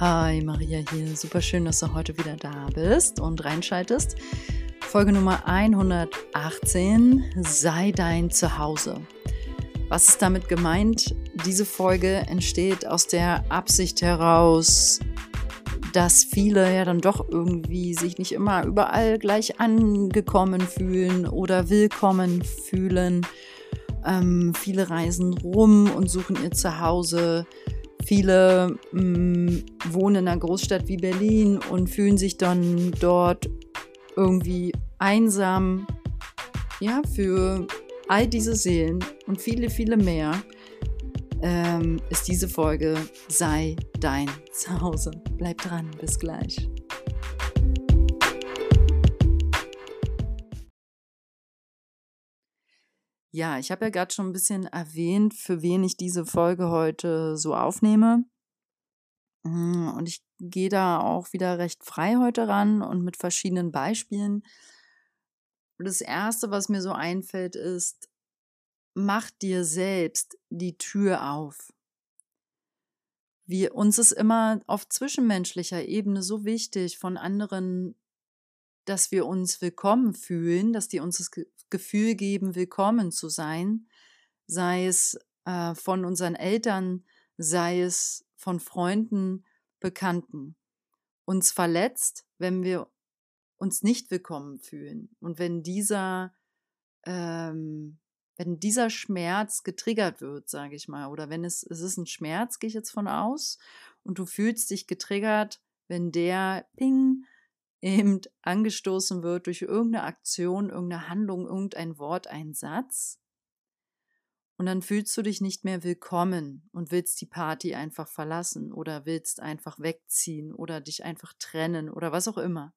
Hi, Maria hier. Super schön, dass du heute wieder da bist und reinschaltest. Folge Nummer 118, sei dein Zuhause. Was ist damit gemeint? Diese Folge entsteht aus der Absicht heraus, dass viele ja dann doch irgendwie sich nicht immer überall gleich angekommen fühlen oder willkommen fühlen. Ähm, viele reisen rum und suchen ihr Zuhause Viele mh, mm, wohnen in einer Großstadt wie Berlin und fühlen sich dann dort irgendwie einsam. Ja, für all diese Seelen und viele, viele mehr ähm, ist diese Folge Sei dein Zuhause. Bleib dran, bis gleich. Ja, ich habe ja gerade schon ein bisschen erwähnt, für wen ich diese Folge heute so aufnehme. Mm, und ich gehe da auch wieder recht frei heute ran und mit verschiedenen Beispielen. Das Erste, was mir so einfällt, ist, mach dir selbst die Tür auf. Wir, uns ist immer auf zwischenmenschlicher Ebene so wichtig, von anderen dass wir uns willkommen fühlen, dass die uns das Gefühl geben, willkommen zu sein, sei es äh, von unseren Eltern, sei es von Freunden, Bekannten. Uns verletzt, wenn wir uns nicht willkommen fühlen und wenn dieser ähm, wenn dieser Schmerz getriggert wird, sage ich mal, oder wenn es, es ist ein Schmerz, gehe ich jetzt von aus, und du fühlst dich getriggert, wenn der Ping eben angestoßen wird durch irgendeine Aktion, irgendeine Handlung, irgendein Wort, ein Satz. Und dann fühlst du dich nicht mehr willkommen und willst die Party einfach verlassen oder willst einfach wegziehen oder dich einfach trennen oder was auch immer.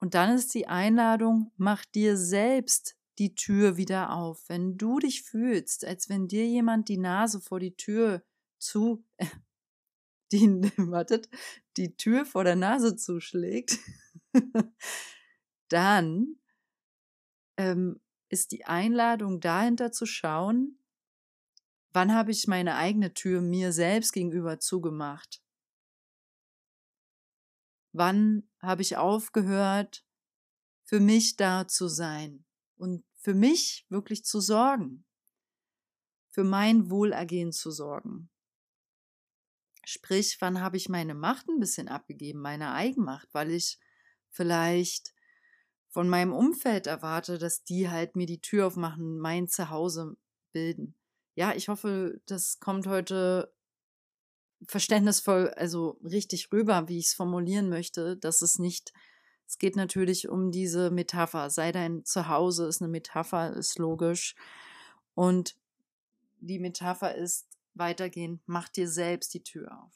Und dann ist die Einladung, mach dir selbst die Tür wieder auf. Wenn du dich fühlst, als wenn dir jemand die Nase vor die Tür zu, die, wartet, die Tür vor der Nase zuschlägt, dann ähm, ist die Einladung dahinter zu schauen, wann habe ich meine eigene Tür mir selbst gegenüber zugemacht? Wann habe ich aufgehört, für mich da zu sein und für mich wirklich zu sorgen, für mein Wohlergehen zu sorgen? Sprich, wann habe ich meine Macht ein bisschen abgegeben, meine Eigenmacht, weil ich vielleicht von meinem Umfeld erwarte, dass die halt mir die Tür aufmachen, mein Zuhause bilden. Ja, ich hoffe, das kommt heute verständnisvoll, also richtig rüber, wie ich es formulieren möchte, dass es nicht, es geht natürlich um diese Metapher, sei dein Zuhause ist eine Metapher, ist logisch. Und die Metapher ist weitergehend, mach dir selbst die Tür auf.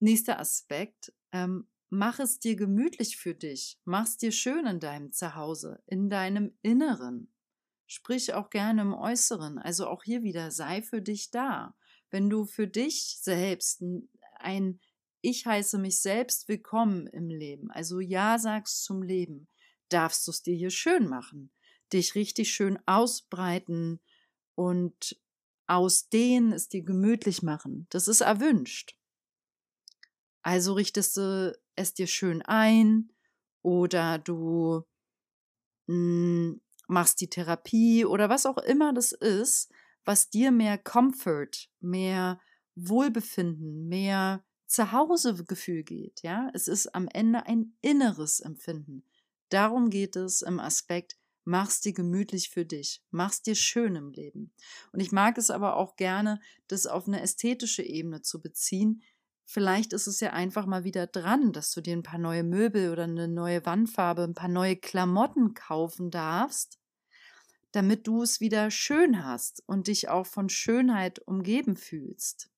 Nächster Aspekt, ähm, Mach es dir gemütlich für dich, mach es dir schön in deinem Zuhause, in deinem Inneren. Sprich auch gerne im Äußeren, also auch hier wieder, sei für dich da. Wenn du für dich selbst ein Ich heiße mich selbst willkommen im Leben, also Ja sagst zum Leben, darfst du es dir hier schön machen, dich richtig schön ausbreiten und ausdehnen, es dir gemütlich machen. Das ist erwünscht. Also richtest du es dir schön ein oder du mh, hm, machst die Therapie oder was auch immer das ist, was dir mehr Comfort, mehr Wohlbefinden, mehr Zuhausegefühl geht. Ja, es ist am Ende ein inneres Empfinden. Darum geht es im Aspekt, mach's dir gemütlich für dich, mach's dir schön im Leben. Und ich mag es aber auch gerne, das auf eine ästhetische Ebene zu beziehen, Vielleicht ist es ja einfach mal wieder dran, dass du dir ein paar neue Möbel oder eine neue Wandfarbe, ein paar neue Klamotten kaufen darfst, damit du es wieder schön hast und dich auch von Schönheit umgeben fühlst.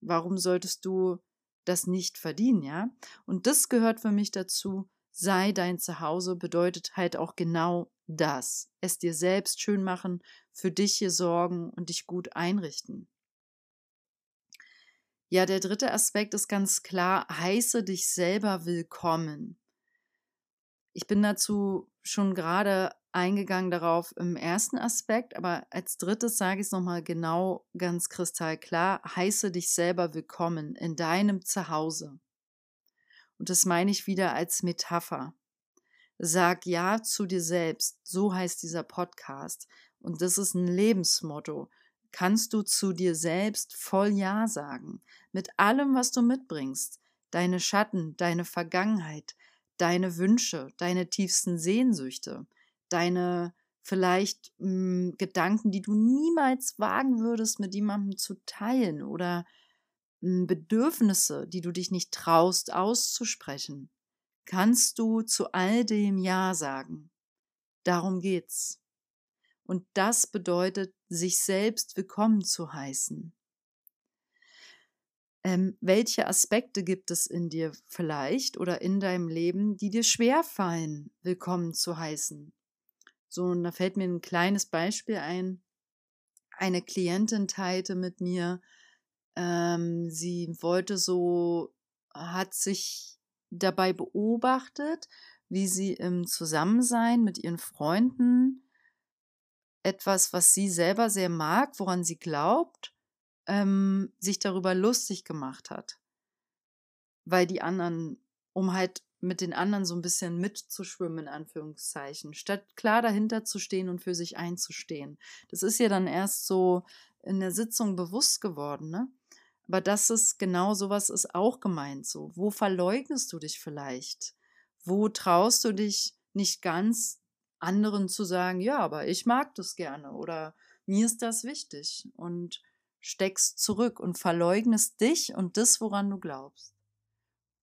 Warum solltest du das nicht verdienen, ja? Und das gehört für mich dazu. Sei dein Zuhause bedeutet halt auch genau das. Es dir selbst schön machen, für dich hier sorgen und dich gut einrichten. Ja, der dritte Aspekt ist ganz klar, heiße dich selber willkommen. Ich bin dazu schon gerade eingegangen darauf im ersten Aspekt, aber als drittes sage ich es nochmal genau ganz kristallklar, heiße dich selber willkommen in deinem Zuhause. Und das meine ich wieder als Metapher. Sag Ja zu dir selbst, so heißt dieser Podcast. Und das ist ein Lebensmotto. Kannst du zu dir selbst voll Ja sagen, mit allem, was du mitbringst, deine Schatten, deine Vergangenheit, deine Wünsche, deine tiefsten Sehnsüchte, deine vielleicht mh, hm, Gedanken, die du niemals wagen würdest, mit jemandem zu teilen oder mh, hm, Bedürfnisse, die du dich nicht traust auszusprechen, kannst du zu all dem Ja sagen. Darum geht's. Und das bedeutet, sich selbst willkommen zu heißen. Ähm, welche Aspekte gibt es in dir vielleicht oder in deinem Leben, die dir schwerfallen, willkommen zu heißen? So, und da fällt mir ein kleines Beispiel ein. Eine Klientin teilte mit mir, ähm, sie wollte so, hat sich dabei beobachtet, wie sie im Zusammensein mit ihren Freunden etwas, was sie selber sehr mag, woran sie glaubt, ähm, sich darüber lustig gemacht hat. Weil die anderen, um halt mit den anderen so ein bisschen mitzuschwimmen, in Anführungszeichen, statt klar dahinter zu stehen und für sich einzustehen. Das ist ja dann erst so in der Sitzung bewusst geworden, ne? Aber das ist genau sowas ist auch gemeint so. Wo verleugnest du dich vielleicht? Wo traust du dich nicht ganz anderen zu sagen, ja, aber ich mag das gerne oder mir ist das wichtig und steckst zurück und verleugnest dich und das, woran du glaubst.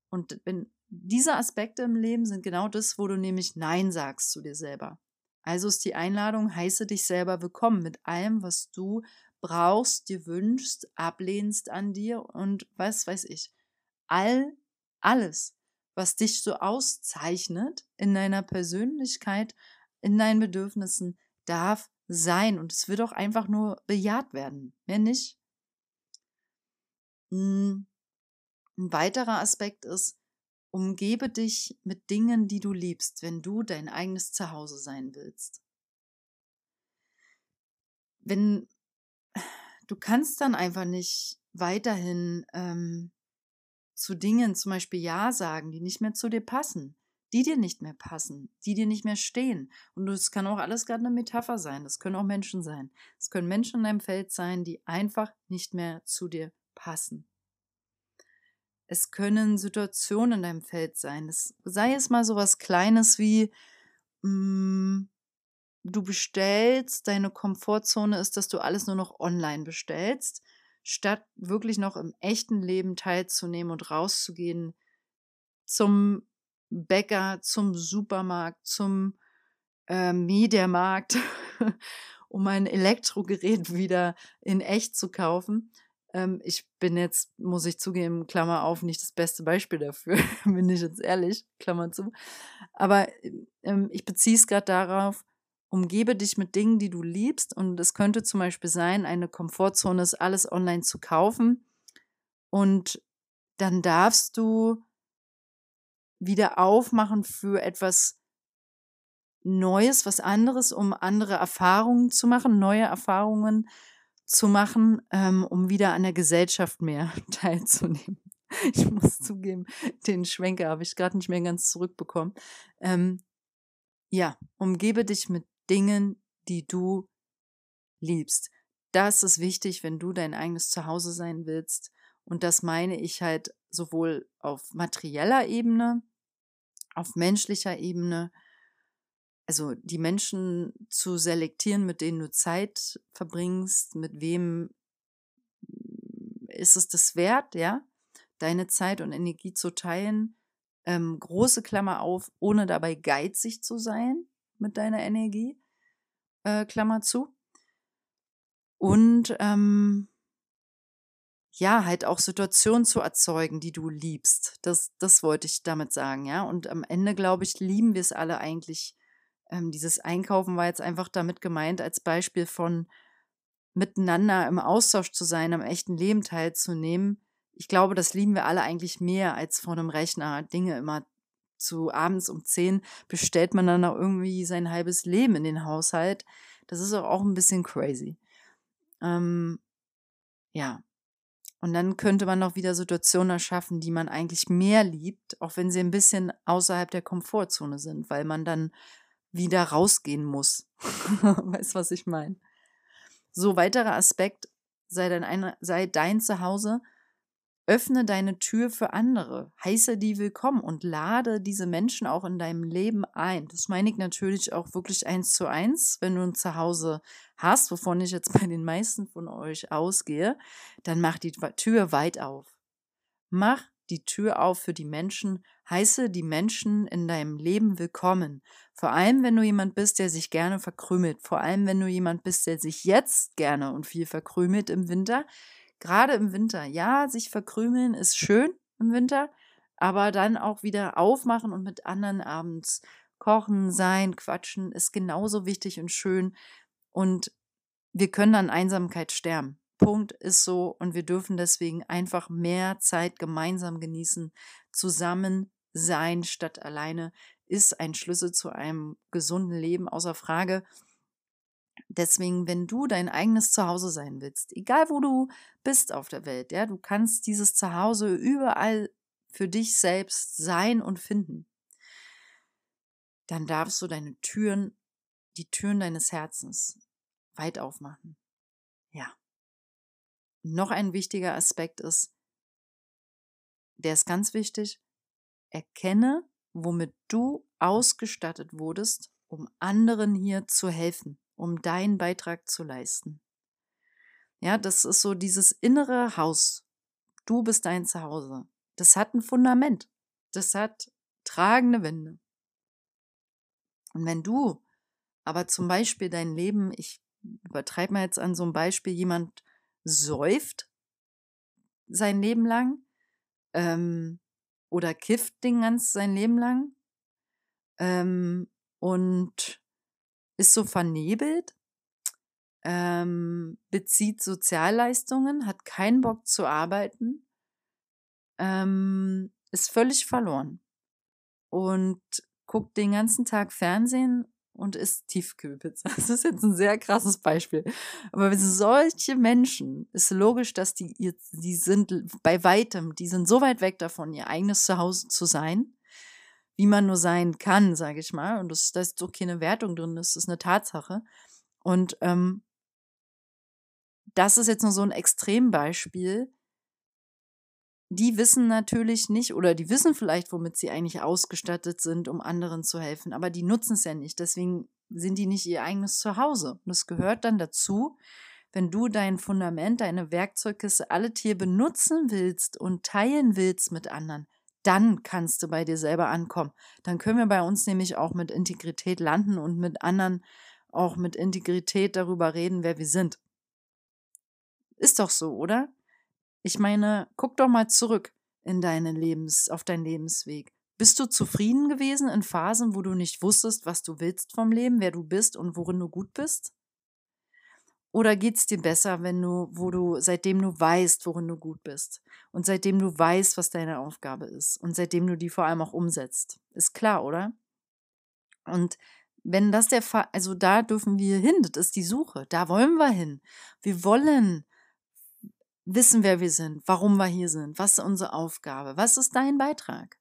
Und wenn diese Aspekte im Leben sind genau das, wo du nämlich Nein sagst zu dir selber. Also ist die Einladung, heiße dich selber willkommen mit allem, was du brauchst, dir wünschst, ablehnst an dir und was weiß ich. All, alles, was dich so auszeichnet in deiner Persönlichkeit, in deinen Bedürfnissen, darf sein und es wird auch einfach nur bejaht werden, mehr nicht. Hm, ein weiterer Aspekt ist, Umgebe dich mit Dingen, die du liebst, wenn du dein eigenes Zuhause sein willst. Wenn du kannst dann einfach nicht weiterhin ähm, zu Dingen zum Beispiel Ja sagen, die nicht mehr zu dir passen, die dir nicht mehr passen, die dir nicht mehr stehen. Und es kann auch alles gerade eine Metapher sein. Das können auch Menschen sein. Es können Menschen in deinem Feld sein, die einfach nicht mehr zu dir passen. Es können Situationen in deinem Feld sein. Es, sei es mal so was Kleines wie, mh, mm, du bestellst, deine Komfortzone ist, dass du alles nur noch online bestellst, statt wirklich noch im echten Leben teilzunehmen und rauszugehen zum Bäcker, zum Supermarkt, zum äh, Mediamarkt, um ein Elektrogerät wieder in echt zu kaufen, ähm, ich bin jetzt, muss ich zugeben, Klammer auf, nicht das beste Beispiel dafür, bin ich jetzt ehrlich, Klammer zu. Aber ähm, ich beziehe es gerade darauf, umgebe dich mit Dingen, die du liebst. Und es könnte zum Beispiel sein, eine Komfortzone ist, alles online zu kaufen. Und dann darfst du wieder aufmachen für etwas Neues, was anderes, um andere Erfahrungen zu machen, neue Erfahrungen zu machen, ähm, um wieder an der Gesellschaft mehr teilzunehmen. Ich muss zugeben, den Schwenker habe ich gerade nicht mehr ganz zurückbekommen. Ähm, ja, umgebe dich mit Dingen, die du liebst. Das ist wichtig, wenn du dein eigenes Zuhause sein willst. Und das meine ich halt sowohl auf materieller Ebene, auf menschlicher Ebene, also die Menschen zu selektieren, mit denen du Zeit verbringst, mit wem ist es das wert, ja, deine Zeit und Energie zu teilen. Ähm, große Klammer auf, ohne dabei geizig zu sein mit deiner Energie, äh, Klammer zu. Und ähm, ja, halt auch Situationen zu erzeugen, die du liebst. Das, das wollte ich damit sagen, ja. Und am Ende, glaube ich, lieben wir es alle eigentlich ähm, dieses Einkaufen war jetzt einfach damit gemeint, als Beispiel von miteinander im Austausch zu sein, am echten Leben teilzunehmen. Ich glaube, das lieben wir alle eigentlich mehr, als vor einem Rechner Dinge immer zu abends um zehn bestellt man dann auch irgendwie sein halbes Leben in den Haushalt. Das ist auch ein bisschen crazy. Ähm, ja. Und dann könnte man noch wieder Situationen erschaffen, die man eigentlich mehr liebt, auch wenn sie ein bisschen außerhalb der Komfortzone sind, weil man dann wieder rausgehen muss. weißt was ich meine? So, weiterer Aspekt, sei dein, sei dein Zuhause Öffne deine Tür für andere, heiße die willkommen und lade diese Menschen auch in deinem Leben ein. Das meine ich natürlich auch wirklich eins zu eins. Wenn du ein Zuhause hast, wovon ich jetzt bei den meisten von euch ausgehe, dann mach die Tür weit auf. Mach die Tür auf für die Menschen, heiße die Menschen in deinem Leben willkommen. Vor allem, wenn du jemand bist, der sich gerne verkrümelt. Vor allem, wenn du jemand bist, der sich jetzt gerne und viel verkrümelt im Winter gerade im Winter, ja, sich verkrümeln ist schön im Winter, aber dann auch wieder aufmachen und mit anderen abends kochen, sein, quatschen ist genauso wichtig und schön. Und wir können an Einsamkeit sterben. Punkt ist so. Und wir dürfen deswegen einfach mehr Zeit gemeinsam genießen. Zusammen sein statt alleine ist ein Schlüssel zu einem gesunden Leben, außer Frage. Deswegen, wenn du dein eigenes Zuhause sein willst, egal wo du bist auf der Welt, ja, du kannst dieses Zuhause überall für dich selbst sein und finden, dann darfst du deine Türen, die Türen deines Herzens weit aufmachen. Ja. Noch ein wichtiger Aspekt ist, der ist ganz wichtig, erkenne, womit du ausgestattet wurdest, um anderen hier zu helfen um deinen Beitrag zu leisten. Ja, das ist so dieses innere Haus. Du bist dein Zuhause. Das hat ein Fundament. Das hat tragende Wände. Und wenn du aber zum Beispiel dein Leben, ich übertreibe mal jetzt an so einem Beispiel, jemand säuft sein Leben lang ähm, oder kifft den ganz sein Leben lang ähm, und ist so vernebelt, ähm, bezieht Sozialleistungen, hat keinen Bock zu arbeiten, ähm, ist völlig verloren und guckt den ganzen Tag Fernsehen und isst Tiefkühlpizza. Das ist jetzt ein sehr krasses Beispiel. Aber solche Menschen ist logisch, dass die, die sind bei weitem, die sind so weit weg davon, ihr eigenes Zuhause zu sein wie man nur sein kann, sage ich mal. Und das, da ist so keine Wertung drin, das ist eine Tatsache. Und ähm, das ist jetzt nur so ein Extrembeispiel. Die wissen natürlich nicht oder die wissen vielleicht, womit sie eigentlich ausgestattet sind, um anderen zu helfen, aber die nutzen es ja nicht. Deswegen sind die nicht ihr eigenes Zuhause. Und das gehört dann dazu, wenn du dein Fundament, deine Werkzeugkiste, alle Tier benutzen willst und teilen willst mit anderen, dann kannst du bei dir selber ankommen. Dann können wir bei uns nämlich auch mit Integrität landen und mit anderen auch mit Integrität darüber reden, wer wir sind. Ist doch so, oder? Ich meine, guck doch mal zurück in deine Lebens, auf deinen Lebensweg. Bist du zufrieden gewesen in Phasen, wo du nicht wusstest, was du willst vom Leben, wer du bist und worin du gut bist? Oder geht's dir besser, wenn du, wo du, seitdem du weißt, worin du gut bist und seitdem du weißt, was deine Aufgabe ist und seitdem du die vor allem auch umsetzt? Ist klar, oder? Und wenn das der Fall, also da dürfen wir hin, das ist die Suche, da wollen wir hin. Wir wollen wissen, wer wir sind, warum wir hier sind, was ist unsere Aufgabe, was ist dein Beitrag?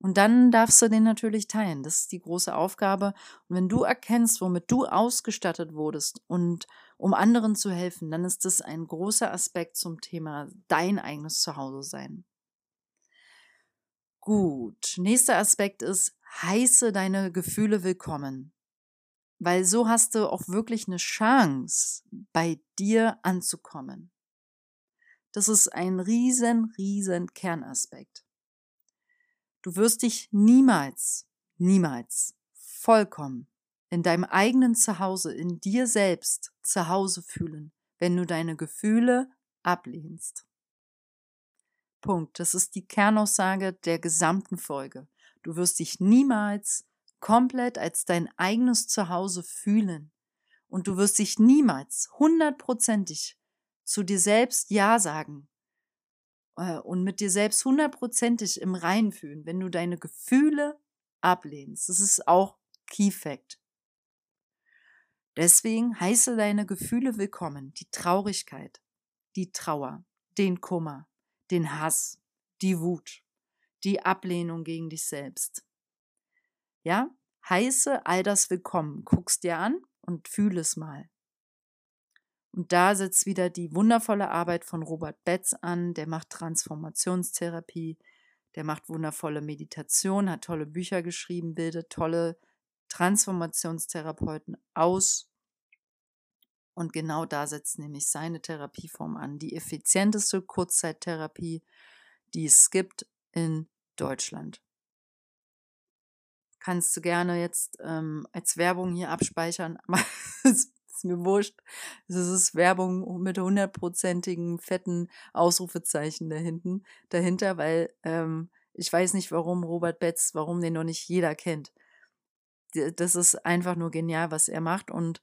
Und dann darfst du den natürlich teilen. Das ist die große Aufgabe. Und wenn du erkennst, womit du ausgestattet wurdest und um anderen zu helfen, dann ist das ein großer Aspekt zum Thema dein eigenes Zuhause sein. Gut. Nächster Aspekt ist, heiße deine Gefühle willkommen. Weil so hast du auch wirklich eine Chance, bei dir anzukommen. Das ist ein riesen, riesen Kernaspekt. Du wirst dich niemals, niemals vollkommen in deinem eigenen Zuhause, in dir selbst zu Hause fühlen, wenn du deine Gefühle ablehnst. Punkt. Das ist die Kernaussage der gesamten Folge. Du wirst dich niemals komplett als dein eigenes Zuhause fühlen. Und du wirst dich niemals hundertprozentig zu dir selbst Ja sagen, äh, und mit dir selbst hundertprozentig im Reinen fühlen, wenn du deine Gefühle ablehnst. Das ist auch Key Fact. Deswegen heiße deine Gefühle willkommen, die Traurigkeit, die Trauer, den Kummer, den Hass, die Wut, die Ablehnung gegen dich selbst. Ja, heiße all das willkommen, guckst dir an und fühl es mal. Und da setzt wieder die wundervolle Arbeit von Robert Betz an, der macht Transformationstherapie, der macht wundervolle Meditation, hat tolle Bücher geschrieben, bildet tolle Transformationstherapeuten aus. Und genau da setzt nämlich seine Therapieform an. Die effizienteste Kurzzeittherapie, die es gibt in Deutschland. Kannst du gerne jetzt ähm, als Werbung hier abspeichern, es ist mir wurscht. Es ist Werbung mit hundertprozentigen fetten Ausrufezeichen dahinten, dahinter, weil ähm, ich weiß nicht, warum Robert Betz, warum den noch nicht jeder kennt. Das ist einfach nur genial, was er macht und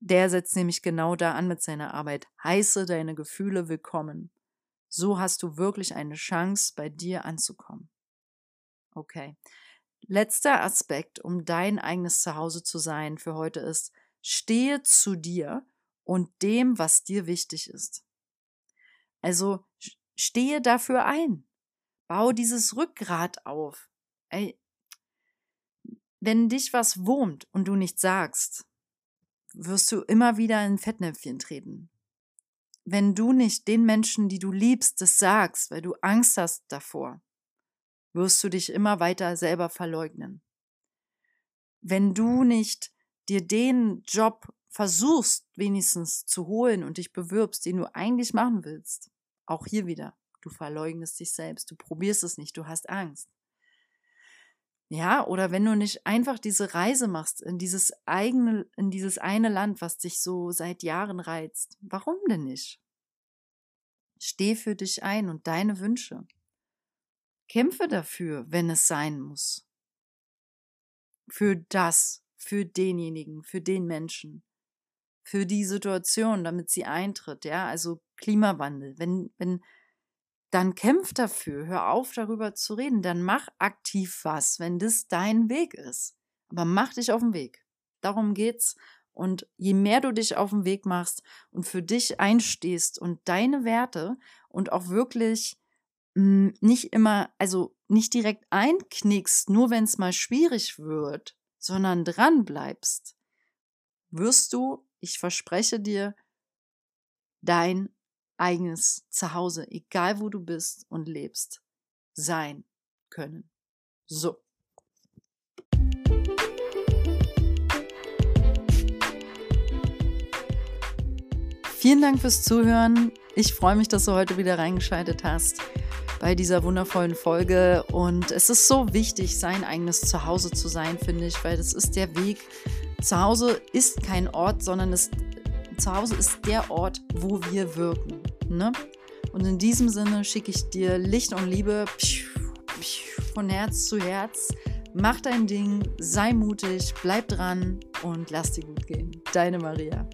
der setzt nämlich genau da an mit seiner Arbeit. Heiße deine Gefühle willkommen. So hast du wirklich eine Chance, bei dir anzukommen. Okay. Letzter Aspekt, um dein eigenes Zuhause zu sein für heute ist, stehe zu dir und dem, was dir wichtig ist. Also stehe dafür ein. Bau dieses Rückgrat auf. Ey, wenn dich was wurmt und du nichts sagst, wirst du immer wieder in Fettnäpfchen treten. Wenn du nicht den Menschen, die du liebst, das sagst, weil du Angst hast davor, wirst du dich immer weiter selber verleugnen. Wenn du nicht dir den Job versuchst wenigstens zu holen und dich bewirbst, den du eigentlich machen willst, auch hier wieder, du verleugnest dich selbst, du probierst es nicht, du hast Angst. Ja, oder wenn du nicht einfach diese Reise machst in dieses eigene, in dieses eine Land, was dich so seit Jahren reizt. Warum denn nicht? Steh für dich ein und deine Wünsche. Kämpfe dafür, wenn es sein muss. Für das, für denjenigen, für den Menschen, für die Situation, damit sie eintritt, ja, also Klimawandel. Wenn, wenn dann kämpf dafür, hör auf darüber zu reden, dann mach aktiv was, wenn das dein Weg ist. Aber mach dich auf den Weg. Darum geht's. Und je mehr du dich auf den Weg machst und für dich einstehst und deine Werte und auch wirklich mh, hm, nicht immer, also nicht direkt einknickst, nur wenn es mal schwierig wird, sondern dran bleibst, wirst du, ich verspreche dir, dein eigenes Zuhause, egal wo du bist und lebst, sein können. So. Vielen Dank fürs Zuhören. Ich freue mich, dass du heute wieder reingeschaltet hast bei dieser wundervollen Folge. Und es ist so wichtig, sein eigenes Zuhause zu sein, finde ich, weil das ist der Weg. Zuhause ist kein Ort, sondern es, Zuhause ist der Ort, wo wir wirken. Ne? Und in diesem Sinne schicke ich dir Licht und Liebe von Herz zu Herz. Mach dein Ding, sei mutig, bleib dran und lass dir gut gehen. Deine Maria.